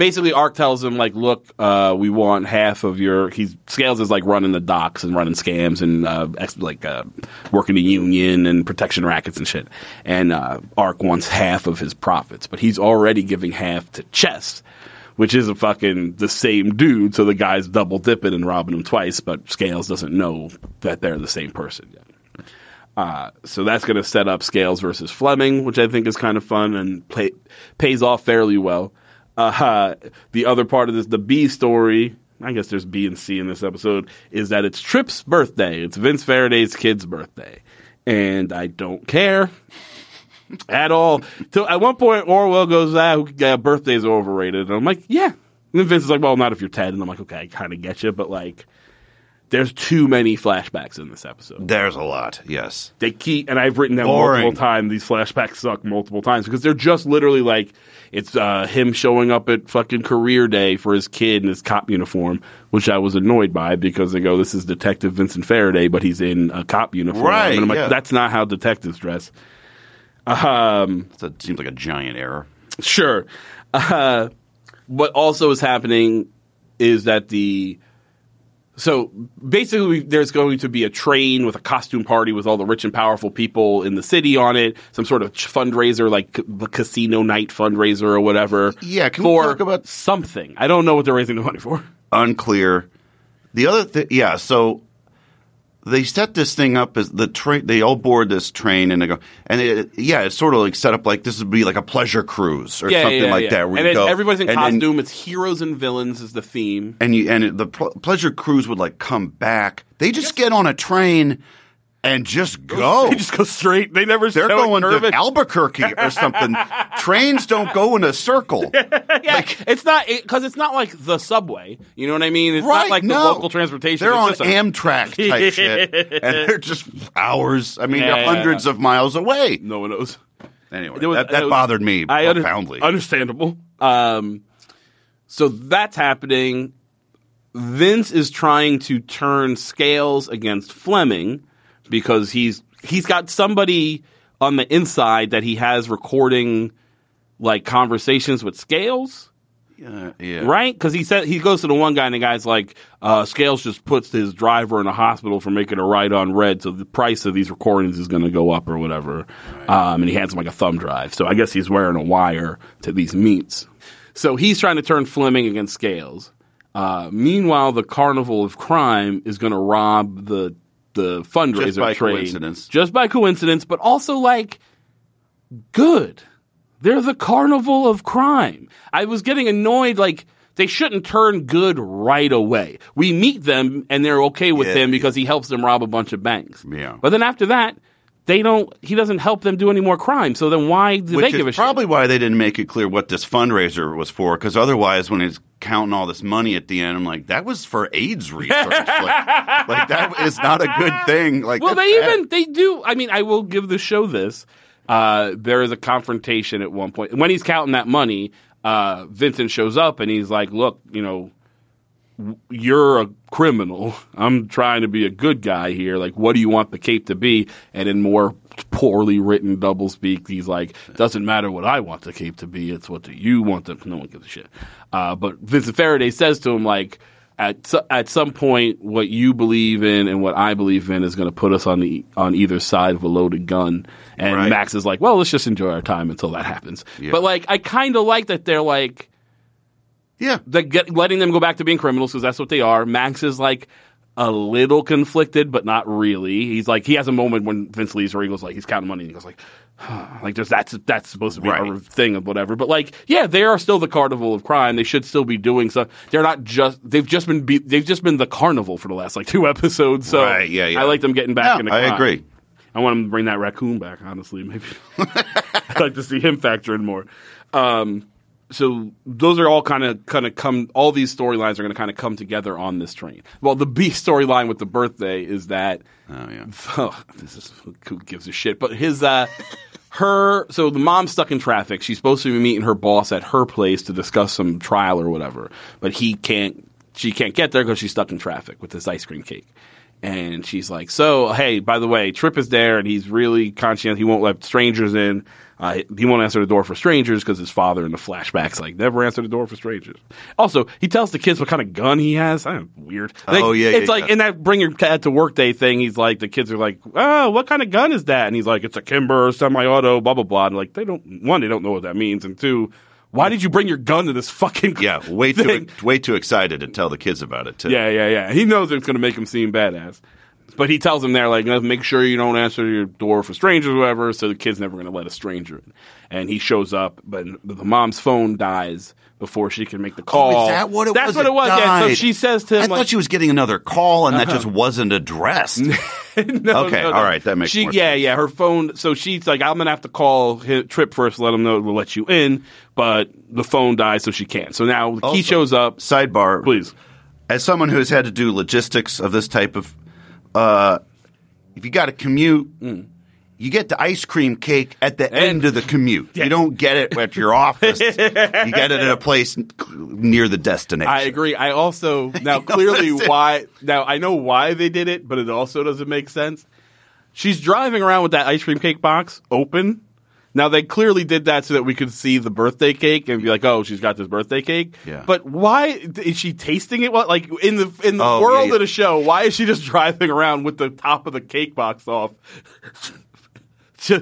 basically, Ark tells him like, "Look, uh, we want half of your." He Scales is like running the docks and running scams and uh, ex- like uh, working the union and protection rackets and shit. And uh, Ark wants half of his profits, but he's already giving half to Chess. Which is a fucking the same dude, so the guy's double dipping and robbing him twice, but Scales doesn't know that they're the same person yet. Uh, so that's going to set up Scales versus Fleming, which I think is kind of fun and pay, pays off fairly well. Uh, the other part of this, the B story, I guess there's B and C in this episode, is that it's Trip's birthday. It's Vince Faraday's kid's birthday. And I don't care [LAUGHS] at all. So at one point, Orwell goes, ah, yeah, birthdays are overrated. And I'm like, yeah. And then Vince is like, well, not if you're 10. And I'm like, okay, I kind of get you, but like, there's too many flashbacks in this episode. There's a lot. Yes. They keep, and I've written Boring. multiple times, these flashbacks suck multiple times because they're just literally like, it's uh, him showing up at fucking career day for his kid in his cop uniform, which I was annoyed by because they go, this is Detective Vincent Faraday, but he's in a cop uniform. Right, And I'm like, yeah. that's not how detectives dress. Um, That seems like a giant error. Sure. Uh, what also is happening is that the so basically there's going to be a train with a costume party with all the rich and powerful people in the city on it, some sort of fundraiser like the casino night fundraiser or whatever. Yeah, can we talk about- something? I don't know what they're raising the money for. Unclear. The other thing, yeah. So they set this thing up as the train. They all board this train and they go, and it, yeah, it's sort of like set up like this would be like a pleasure cruise or something like that. Where and you it- go, everybody's in and then- costume. it's heroes and villains is the theme. and you and it, the pl- pleasure cruise would like come back. They just get on a train and just go. They [LAUGHS] just go straight. They never. They're going nervous. to Albuquerque or [LAUGHS] something. Trains don't go in a circle. [LAUGHS] Yeah, it's not because it's not like the subway. You know what I mean? It's right? not like no. the local transportation. They're It's on just a- Amtrak type shit, and they're just hours. I mean, Yeah, they're yeah, hundreds yeah. of miles away. No one knows. Anyway, was- that, that was- bothered me I under- profoundly. understandable. Um, so that's happening. Vince is trying to turn Scales against Fleming because he's he's got somebody on the inside that he has recording like conversations with Scales. Uh, yeah. right? Because he said he goes to the one guy, and the guy's like, uh, "Scales just puts his driver in a hospital for making a ride on red, so the price of these recordings is going to go up or whatever." Um, and he hands him like a thumb drive. So I guess he's wearing a wire to these meets. So he's trying to turn Fleming against Scales. Uh, meanwhile, the Carnival of Crime is going to rob the the fundraiser Just by train coincidence. just by coincidence, but also like good. They're the carnival of crime. I was getting annoyed like they shouldn't turn good right away. We meet them and they're okay with Yeah. him because he helps them rob a bunch of banks. Yeah. But then after that, they don't he doesn't help them do any more crime. So then why do Which they give a probably shit? why they didn't make it clear what this fundraiser was for. Because otherwise, when he's counting all this money at the end, I'm like, that was for AIDS [LAUGHS] research. like, like, that is not a good thing. Like, Well, they bad. even they do. I mean, I will give the show this. Uh, there is a confrontation at one point when he's counting that money. Uh, Vincent shows up and he's like, "Look, you know, w- you're a criminal. I'm trying to be a good guy here. Like, what do you want the cape to be?" And in more poorly written doublespeak, he's like, "Doesn't matter what I want the cape to be. It's what do you want the." No one gives a shit. Uh, but Vincent Faraday says to him like at so- at some point, what you believe in and what I believe in is going to put us on the on either side of a loaded gun. And Right. Max is like, well, let's just enjoy our time until that happens. Yeah. But like, I kind of like that they're like yeah. that get, letting them go back to being criminals because that's what they are. Max is like a little conflicted, but not really. He's like he has a moment when Vince leaves where he goes like he's counting money and he goes like. Like there's that's that's supposed to be a Right. thing of whatever, but like yeah, they are still the carnival of crime. They should still be doing stuff. They're not just they've just been be, they've just been the carnival for the last like [LAUGHS] two episodes. So Right, yeah, yeah. I like them getting back Yeah, into. I crime. agree. I want him to bring that raccoon back. Honestly, maybe [LAUGHS] I'd like to see him factor in more. Um, so those are all kind of kind of come. All these storylines are going to kind of come together on this train. Well, the B storyline with the birthday is that Oh yeah. oh, this is who gives a shit. But his uh, her so the mom's stuck in traffic. She's supposed to be meeting her boss at her place to discuss some trial or whatever, but he can't. She can't get there because she's stuck in traffic with this ice cream cake. And she's like, "So, hey, by the way, Trip is there, and he's really conscientious. He won't let strangers in. Uh, he won't answer the door for strangers because his father in the flashbacks like never answer the door for strangers. Also, he tells the kids what kind of gun he has. I don't weird. Like, Oh, yeah, it's yeah, like yeah. in that bring your cat to work day thing. He's like, the kids are like, "Oh, what kind of gun is that?" And he's like, "It's a Kimber semi-auto." Blah blah blah. And like, they don't one, they don't know what that means, and two, why did you bring your gun to this fucking Yeah, way thing? too way too excited to tell the kids about it too. Yeah, yeah, yeah. He knows it's going to make him seem badass. But he tells them there, like, "Uh, make sure you don't answer your door for strangers or whatever, so the kid's never going to let a stranger in. And he shows up, but the mom's phone dies before she can make the call. Oh, is that what it was? That's was? what it was. Yeah. So she says to him, I like, thought she was getting another call, and that just wasn't addressed. [LAUGHS] no, Okay, no, no. all right, that makes she, yeah, sense. yeah. Her phone. So she's like, I'm gonna have to call his, Trip first, let him know we'll let you in. But the phone dies, so she can't. So now he Also- shows up. Sidebar, Please. As someone who has had to do logistics of this type of, uh, if you got to commute, you get the ice cream cake at the end of the commute. You don't get it at your office. [LAUGHS] you get it at a place near the destination. I agree. I also [LAUGHS] now clearly why now I know why they did it, but it also doesn't make sense. She's driving around with that ice cream cake box open. Now they clearly did that so that we could see the birthday cake and be like, "Oh, she's got this birthday cake." Yeah. But why is she tasting it? What like in the in the Oh, world yeah, yeah. of the show? Why is she just [LAUGHS] driving around with the top of the cake box off? [LAUGHS]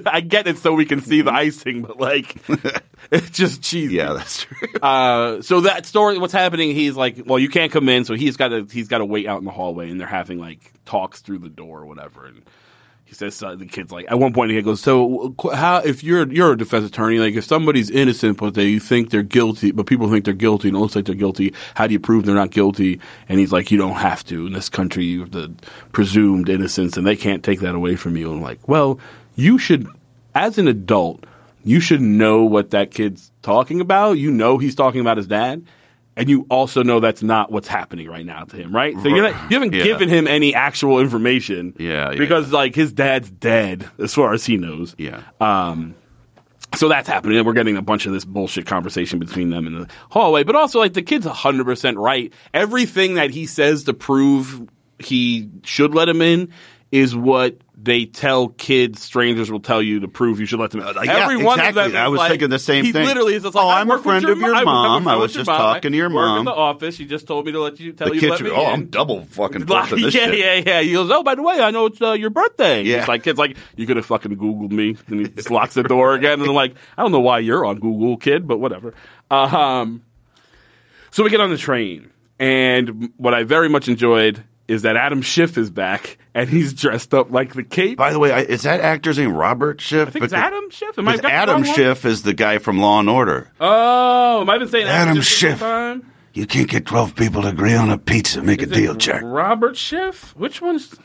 I get it so we can see the icing, but like [LAUGHS] it's just cheesy. yeah, that's true. Uh, so that story, what's happening? He's like, well, you can't come in, so he's got to he's got to wait out in the hallway, and they're having like talks through the door or whatever. And he says uh, the kid's like, at one point he goes, so how if you're you're a defense attorney, like if somebody's innocent but they think they're guilty, but people think they're guilty and it looks like they're guilty, how do you prove they're not guilty? And he's like, you don't have to. In this country, you have the presumed innocence, and they can't take that away from you. And I'm like, well, you should, as an adult you should know what that kid's talking about. You know he's talking about his dad, and you also know that's not what's happening right now to him, right? So you're not, you haven't Yeah. given him any actual information, Yeah, yeah. because like his dad's dead as far as he knows. Yeah. Um, so that's happening. and We're getting a bunch of this bullshit conversation between them in the hallway. But also, like, the kid's 100% right. Everything that he says to prove he should let him in is what they tell kids, strangers will tell you to prove you should let them in. Uh, yeah, Every one of them I was like- thinking the same he thing. literally is just Oh, like, I I'm a friend of your mom. friend I was just mom. talking to your mom. in the office. She just told me to let you tell the you let me oh, in. I'm double fucking [LAUGHS] Like, this yeah, shit. yeah, yeah. He goes, oh, by the way, I know it's uh, your birthday. Yeah. It's like, kid's like, you could have fucking Googled me. And he [LAUGHS] just locks the door again. And I'm like, I don't know why you're on Google, kid, but whatever. Um, so we get on the train. And what I very much enjoyed is that Adam Schiff is back and he's dressed up like the cape. By the way, I, is that actor's name Robert Schiff? I think it's Adam Schiff. Am I Adam? Schiff is the guy from Law and Order. Oh, am I been saying Adam Schiff? Schiff. the whole time? You can't get 12 people to agree on a pizza. Make Is a deal, Jack. Robert Schiff? Which one's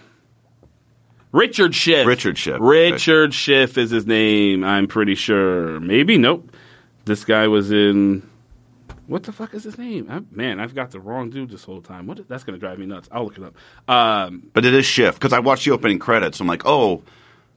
Richard Schiff? Richard Schiff. Richard Schiff is his name. I'm pretty sure. Maybe nope. This guy was in. What the fuck is his name? I, man, I've got the wrong dude this whole time. What? That's gonna drive me nuts. I'll look it up. Um, But it is Schiff because I watched the opening credits. I'm like, oh,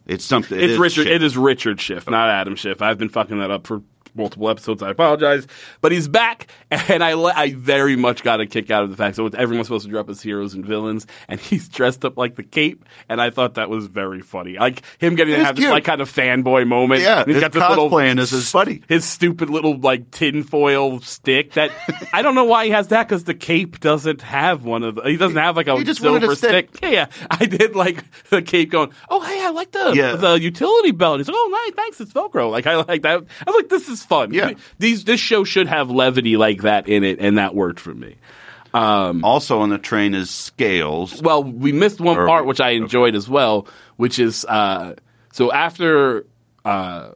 it's something. it it's is Richard. Schiff. It is Richard Schiff, not Adam Schiff. I've been fucking that up for multiple episodes. I apologize, but he's back, and I le- I very much got a kick out of the fact that everyone's supposed to up as heroes and villains, and [LAUGHS] he's dressed up like the Cape, and I thought that was very funny. Like him getting to have this like kind of fanboy moment. Yeah, And he's his got this little is his buddy. his stupid little like tinfoil stick that [LAUGHS] I don't know why he has that because the cape doesn't have one of the, he doesn't have like a silver stick. stick. Yeah, yeah, I did like the cape going. Oh hey, I like the Yeah. the utility belt. He's like, oh nice, thanks, it's Velcro. Like I like that. I was like, this is fun. Yeah. these this show should have levity like that in it, and that worked for me. Also on the train is Scales. Well, we missed one Or- part which I enjoyed as well, which is uh, so after uh,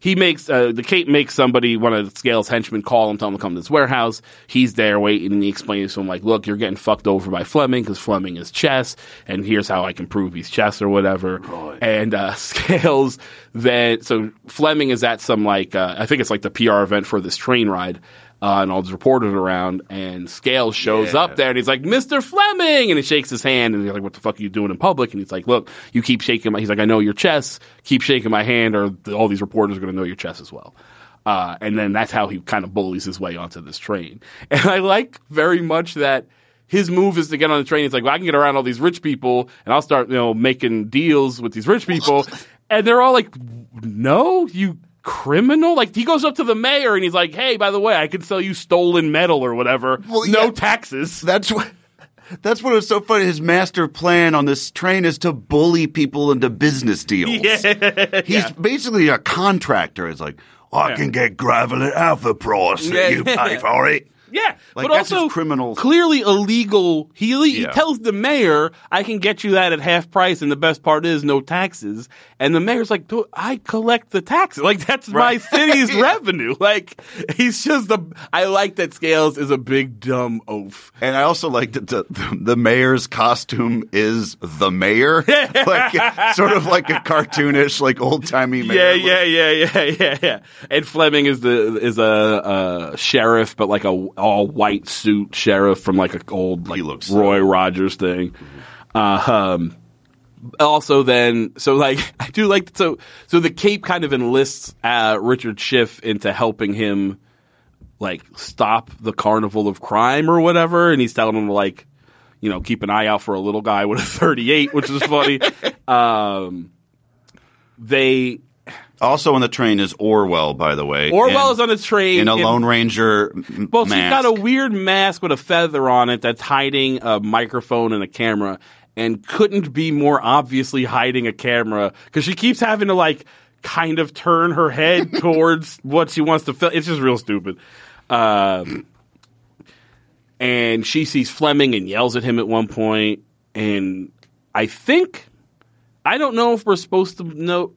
he makes uh, the Cape makes somebody one of Scales henchmen call him, tell him to come to this warehouse. He's there waiting, and he explains to him like, "Look, you're getting fucked over by Fleming because Fleming is chess, and here's how I can prove he's chess or whatever." And uh, [LAUGHS] Scales then so Fleming is at some like uh, I think it's like the PR event for this train ride. Uh, and all these reporters around, and Scales shows Yeah. up there, and he's like, "Mr. Fleming," and he shakes his hand, and he's like, "What the fuck are you doing in public?" And he's like, "Look, you keep shaking my." He's like, "I know your chess. Keep shaking my hand, or the, all these reporters are going to know your chess as well." Uh, and then that's how he kind of bullies his way onto this train. [LAUGHS] And I like very much that his move is to get on the train. He's like, well, I can get around all these rich people, and I'll start, you know, making deals with these rich people. [LAUGHS] and they're all like, no, you criminal. Like he goes up to the mayor and he's like, hey, by the way, I can sell you stolen metal or whatever. Well, no yeah. taxes. That's what. That's what is so funny. His master plan on this train is to bully people into business deals. [LAUGHS] Yeah. He's basically a contractor. It's like, I can get gravel at half the price that Yeah. you pay for it. Yeah, Like, but also criminal- clearly illegal. He, he Yeah. tells the mayor, "I can get you that at half price," and the best part is no taxes. And the mayor's like, "Dude, "I collect the taxes. [LAUGHS] Like that's my city's [LAUGHS] Yeah. revenue." Like he's just a. I like that Scales is a big dumb oaf. And I also like that the, the, the mayor's costume is the mayor, [LAUGHS] like sort of like a cartoonish, like old timey mayor. Yeah, yeah, yeah, yeah, yeah, yeah. And Fleming is the is a, uh sheriff, but like a all white suit sheriff from like a old like looks Roy Rogers thing. Uh, um, also, then so like [LAUGHS] I do like so so the Cape kind of enlists uh, Richard Schiff into helping him like stop the carnival of crime or whatever, and he's telling him to like you know keep an eye out for a little guy with a [LAUGHS] 38, which is funny. [LAUGHS] um, they Also on the train is Orwell, by the way. Orwell in- is on the train in a in- Lone Ranger m- Well, she's mask. got a weird mask with a feather on it that's hiding a microphone and a camera, and couldn't be more obviously hiding a camera because she keeps having to like kind of turn her head [LAUGHS] towards what she wants to film. It's just real stupid. Um, and she sees Fleming and yells at him at one point, and I think I don't know if we're supposed to know.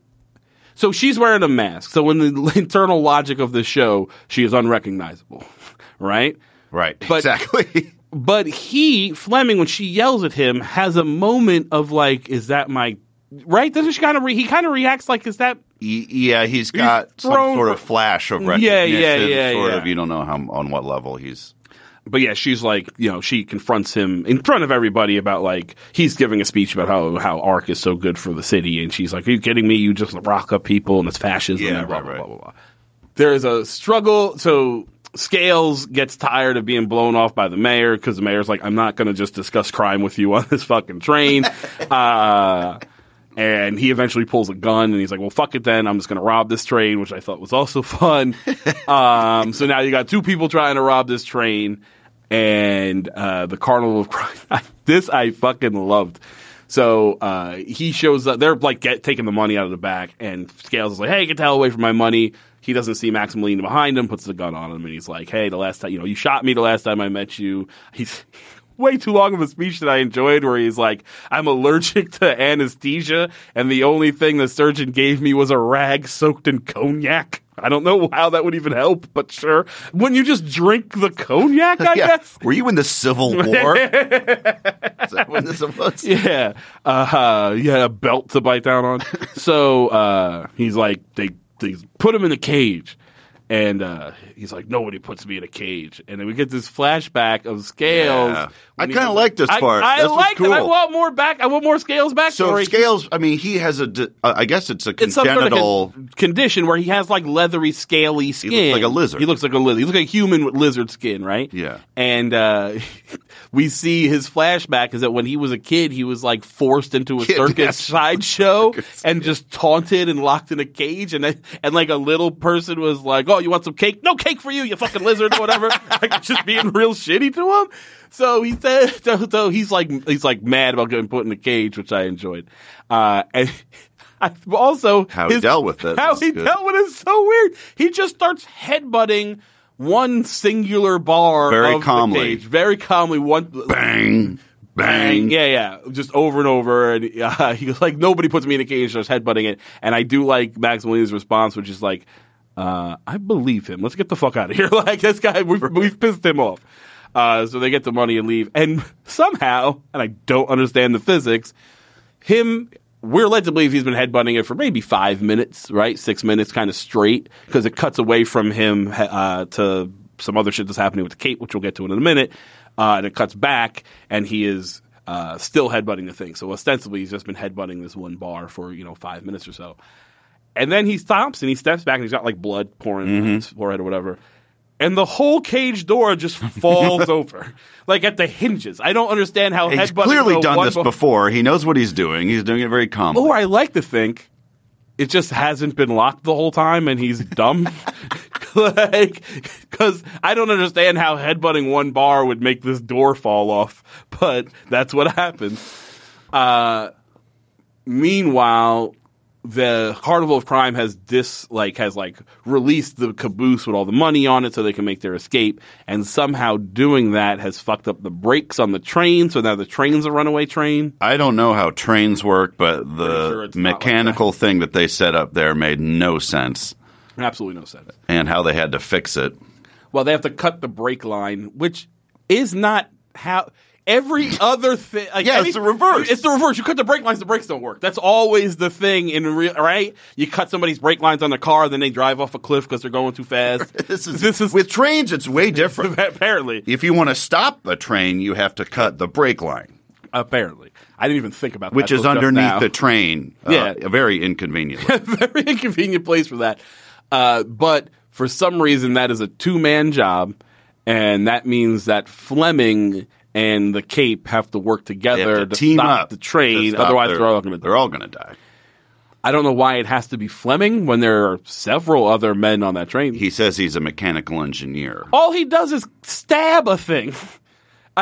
So she's wearing a mask. So in the [LAUGHS] internal logic of the show, she is unrecognizable, [LAUGHS] right? right, but- exactly. [LAUGHS] But he, Fleming, when she yells at him, has a moment of like, "Is that my?" Right? Doesn't she kind of? Re- he kind of reacts like, "Is that?" Yeah, he's got some sort of flash of Yeah, recognition. yeah, yeah, Sort yeah. of, you don't know how on what level he's. But yeah, she's like, you know, she confronts him in front of everybody about like he's giving a speech about how how Ark is so good for the city, and she's like, "Are you kidding me? You just rock up people and it's fascism." Yeah, and blah, right, blah, right. blah blah blah. There's a struggle. So Scales gets tired of being blown off by the mayor because the mayor's like, "I'm not going to just discuss crime with you on this fucking train." [LAUGHS] uh, and he eventually pulls a gun and he's like, well, fuck it then. I'm just going to rob this train, which I thought was also [LAUGHS] fun. um, so now you got two people trying to rob this train and uh, the Carnival of [LAUGHS] Crime. this I fucking loved. So uh, he shows up. They're like get, taking the money out of the back, and Scales is like, "Hey, get the hell away from my money." He doesn't see Maximilian behind him, puts the gun on him, and he's like, "Hey, the last time you know you shot me the last time I met you." He's way too long of a speech that I enjoyed, where he's like, "I'm allergic to anesthesia, and the only thing the surgeon gave me was a rag soaked in cognac." I don't know how that would even help, but sure. Wouldn't you just drink the cognac? I [LAUGHS] yeah. guess. Were you in the Civil War? [LAUGHS] Is that when this was? Yeah. Uh, yeah, a belt to bite down on. so uh, he's like, they, they put him in a cage. And uh, he's like, nobody puts me in a cage. And then we get this flashback of Scales. Yeah. I kinda like this part. I, was like it. I want more back. I want more Scales backstory. So Scales, I mean, he has a. di- uh, I guess it's a it's some sort of congenital. con- condition where he has like leathery, scaly skin. like a lizard. He looks like a lizard. He looks like a human with lizard skin, right? Yeah. And uh, [LAUGHS] we see his flashback is that when he was a kid, he was like forced into a circus sideshow [LAUGHS] and just taunted and locked in a cage. And and like a little person was like, "Oh, you want some cake? No cake for you, you fucking lizard, or whatever." [LAUGHS] like just being real shitty to him. So he said, [LAUGHS] so, so he's like, he's like mad about getting put in a cage, which I enjoyed. Uh, and I also How he dealt with it How he good. dealt with it is so weird. He just starts headbutting one singular bar Very of calmly. the cage, very calmly. One Bang. bang. Yeah, yeah, just over and over, and [LAUGHS] uh, he was like, nobody puts me in a cage, starts headbutting it, and I do like Maximilian's response, which is like, uh, I believe him. Let's get the fuck out of [LAUGHS] here. like this guy, we've, we've pissed him off. Uh, so they get the money and leave, and somehow, and I don't understand the physics, him. We're led to believe he's been headbutting it for maybe five minutes, right? Six minutes, kind of straight, because it cuts away from him uh, to some other shit that's happening with the cape, which we'll get to in a minute. Uh, and it cuts back, and he is uh, still headbutting the thing. So ostensibly, he's just been headbutting this one bar for you know five minutes or so. And then he stops and he steps back, and he's got like blood pouring on his forehead or whatever. And the whole cage door just [LAUGHS] falls over, like at the hinges. I don't understand how He's clearly done this bef- before. He knows what he's doing. He's doing it very calmly. Or I like to think it just hasn't been locked the whole time and he's dumb. [LAUGHS] [LAUGHS] like, because I don't understand how headbutting one bar would make this door fall off, but that's what happens. Uh, meanwhile, the Carnival of Crime has dis like has like released the caboose with all the money on it so they can make their escape, and somehow doing that has fucked up the brakes on the train. So now the train's a runaway train. I don't know how trains work, but the sure not like mechanical thing that they set up there made no sense, Absolutely no sense. and how they had to fix it. Well, they have to cut the brake line, which is not how every other thing. Like Yeah, any- it's the reverse. It's the reverse. You cut the brake lines, the brakes don't work. That's always the thing in real, right? You cut somebody's brake lines on their car, then they drive off a cliff because they're going too fast. [LAUGHS] This is, this is with trains. It's way different. [LAUGHS] apparently if you want to stop a train, you have to cut the brake line, apparently. I didn't even think about that. which is underneath the train. uh, Yeah. very inconvenient. [LAUGHS] very inconvenient place for that. Uh, but for some reason, that is a two man job, and that means that Fleming and the Cape have to work together have to team stop up the to train. stop Otherwise, their- they're all going to. they're all going to die. I don't know why it has to be Fleming when there are several other men on that train. He says he's a mechanical engineer. all he does is stab a thing. [LAUGHS]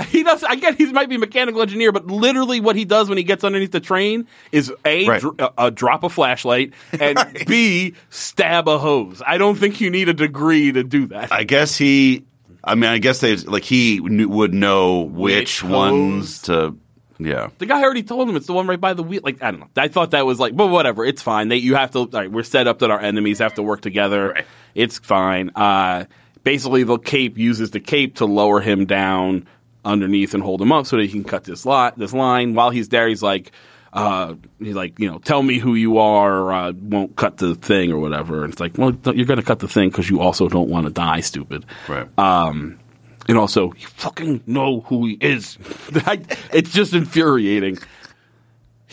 He does. I get he might be a mechanical engineer, but literally what he does when he gets underneath the train is a Right. dr- uh, uh, drop a flashlight [LAUGHS] and b stab a hose. I don't think you need a degree to do that. I guess he. I mean, I guess they like he knew, would know which, Which ones to. Yeah. the guy already told him it's the one right by the wheel. Like I don't know. I thought that was like, but whatever. It's fine. They you have to. All right, we're set up that our enemies have to work together. It's fine. Uh, basically, the cape uses the cape to lower him down underneath and hold him up so that he can cut this lot this line. While he's there, he's like. Uh, he's like, you know, tell me who you are, or uh, won't cut the thing or whatever. And it's like, well, you're going to cut the thing because you also don't want to die, stupid. Right. Um, and also, you fucking know who he is. [LAUGHS] It's just infuriating.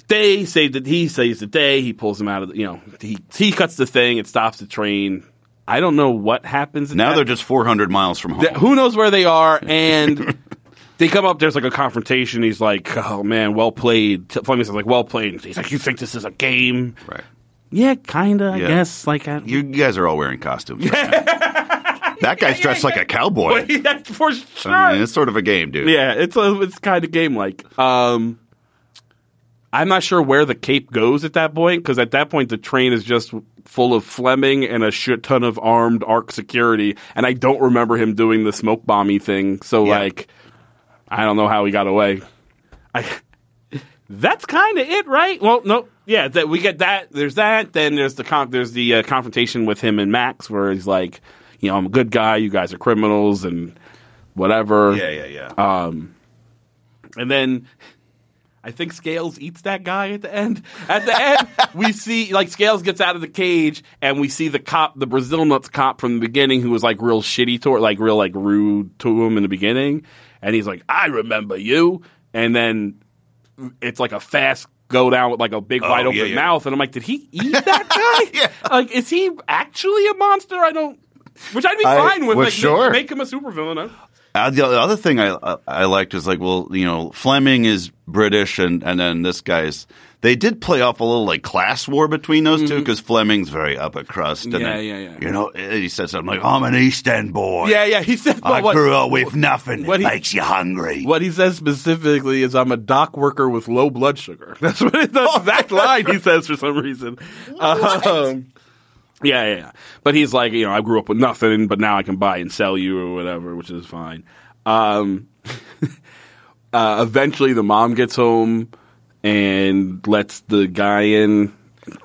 They say that he saves the day. He pulls him out of the, you know, he, he cuts the thing. It stops the train. I don't know what happens. now that. they're just 400 miles from home. Th- who knows where they are and [LAUGHS] they come up there's like a confrontation he's like oh man well played T- Fleming says like well played he's like you think this is a game right. yeah kinda I Yeah. guess like I, You guys are all wearing costumes. right now. [LAUGHS] that guy's dressed like a cowboy. [LAUGHS] that's for sure I mean, it's sort of a game, dude. yeah it's a, it's kind of game like um I'm not sure where the cape goes at that point because at that point the train is just full of Fleming and a shit ton of armed Ark security, and I don't remember him doing the smoke bomby thing. So Yeah. like, I don't know how he got away. I that's kind of it, right? Well, no, yeah, that we get that. There's that. Then there's the con- there's the uh, confrontation with him and Max, where he's like, you know, I'm a good guy, you guys are criminals, and whatever. Yeah, yeah, yeah. Um, and then I think Scales eats that guy at the end. At the end, [LAUGHS] we see like Scales gets out of the cage, and we see the cop, the Brazil nuts cop from the beginning, who was like real shitty to like real like rude to him in the beginning, and he's like, "I remember you," and then it's like a fast go down with like a big Oh, wide open yeah, yeah. mouth, and I'm like, did he eat that [LAUGHS] guy? Yeah. Like, is he actually a monster? I don't. Which I'd be I- fine with. well, like, sure. make, make him a supervillain. Uh, the the other thing I I- I liked is like, well, you know, Fleming is British, and and then this guy's. They did play off a little like class war between those two because Fleming's very upper crust. And Mm-hmm. Yeah, then, yeah, yeah. You know, he said something like, "I'm an East End boy. Yeah, yeah. He said, I what, grew up with nothing. what he- makes you hungry." What he says specifically is, "I'm a dock worker with low blood sugar." [LAUGHS] That's what it, [LAUGHS] the exact line he says for some reason. Um, yeah, yeah, yeah. But he's like, you know, I grew up with nothing, but now I can buy and sell you or whatever, which is fine. Um, [LAUGHS] uh, eventually the mom gets home and lets the guy in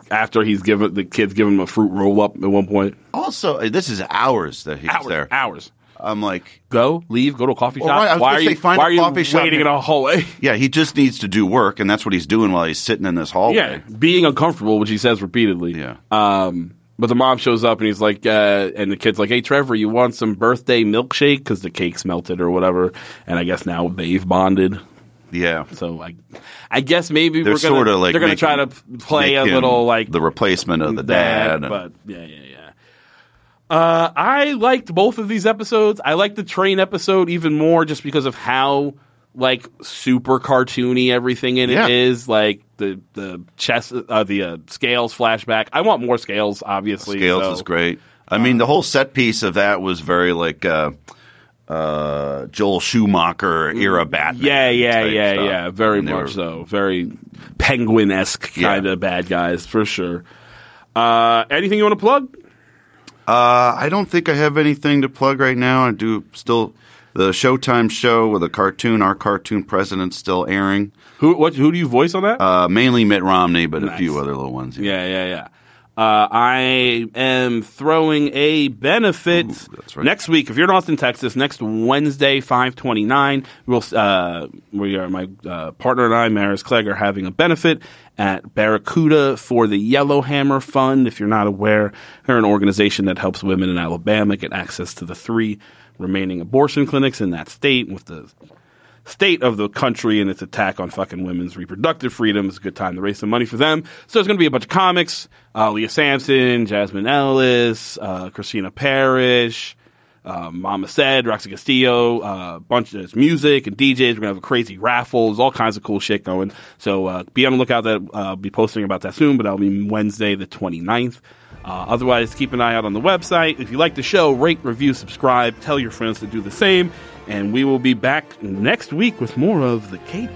after he's given the kids give him a fruit roll up at one point. Also, uh, this is hours that he's Hours, there. hours. I'm like, Go, leave, go to a coffee Well, shop. right, why are you, why a are you coffee shop waiting in a hallway? [LAUGHS] yeah, he just needs to do work, and that's what he's doing while he's sitting in this hallway. Yeah, being uncomfortable, which he says repeatedly. Yeah. Um, but the mom shows up and he's like, uh, and the kid's like, "Hey, Trevor, you want some birthday milkshake? Because the cake's melted or whatever." And I guess now they've bonded. Yeah. So I, I guess maybe They're we're gonna, sort of like they're gonna try to play a little like the replacement of the dad. and- but yeah, yeah, yeah. Uh, I liked both of these episodes. I liked the train episode even more just because of how like super cartoony everything in Yeah. it is. Like the the chess, uh, the uh, scales flashback. I want more scales. Obviously, Scales so- is great. I mean, the whole set piece of that was very like uh, uh, Joel Schumacher era Batman. Yeah, yeah, yeah, stuff. yeah. Very much were- so. Very penguin esque Yeah. kind of bad guys for sure. Uh, anything you want to plug? Uh, I don't think I have anything to plug right now. I do still the Showtime show with a cartoon. Our cartoon president's still airing. Who what? Who do you voice on that? Uh, mainly Mitt Romney, but a few other little ones. Yeah, yeah, yeah. Uh, I am throwing a benefit Ooh, right. next week. If you're in Austin, Texas, next Wednesday, five twenty nine, we'll uh, we are my uh, partner and I, Maris Clegg, are having a benefit at Barracuda for the Yellowhammer Fund. If you're not aware, they're an organization that helps women in Alabama get access to the three remaining abortion clinics in that state with the state of the country and its attack on fucking women's reproductive freedom. It's a good time to raise some money for them. So there's going to be a bunch of comics: uh, Leah Sampson, Jasmine Ellis, uh, Christina Parrish, uh, Mama Said, Roxy Castillo, a uh, bunch of music and DJs. We're gonna have a crazy raffles, all kinds of cool shit going. So uh, be on the lookout. That uh, I'll be posting about that soon, but that'll be Wednesday the 29th. Uh, otherwise, keep an eye out on the website. If you like the show, rate, review, subscribe, tell your friends to do the same, and we will be back next week with more of the Cape.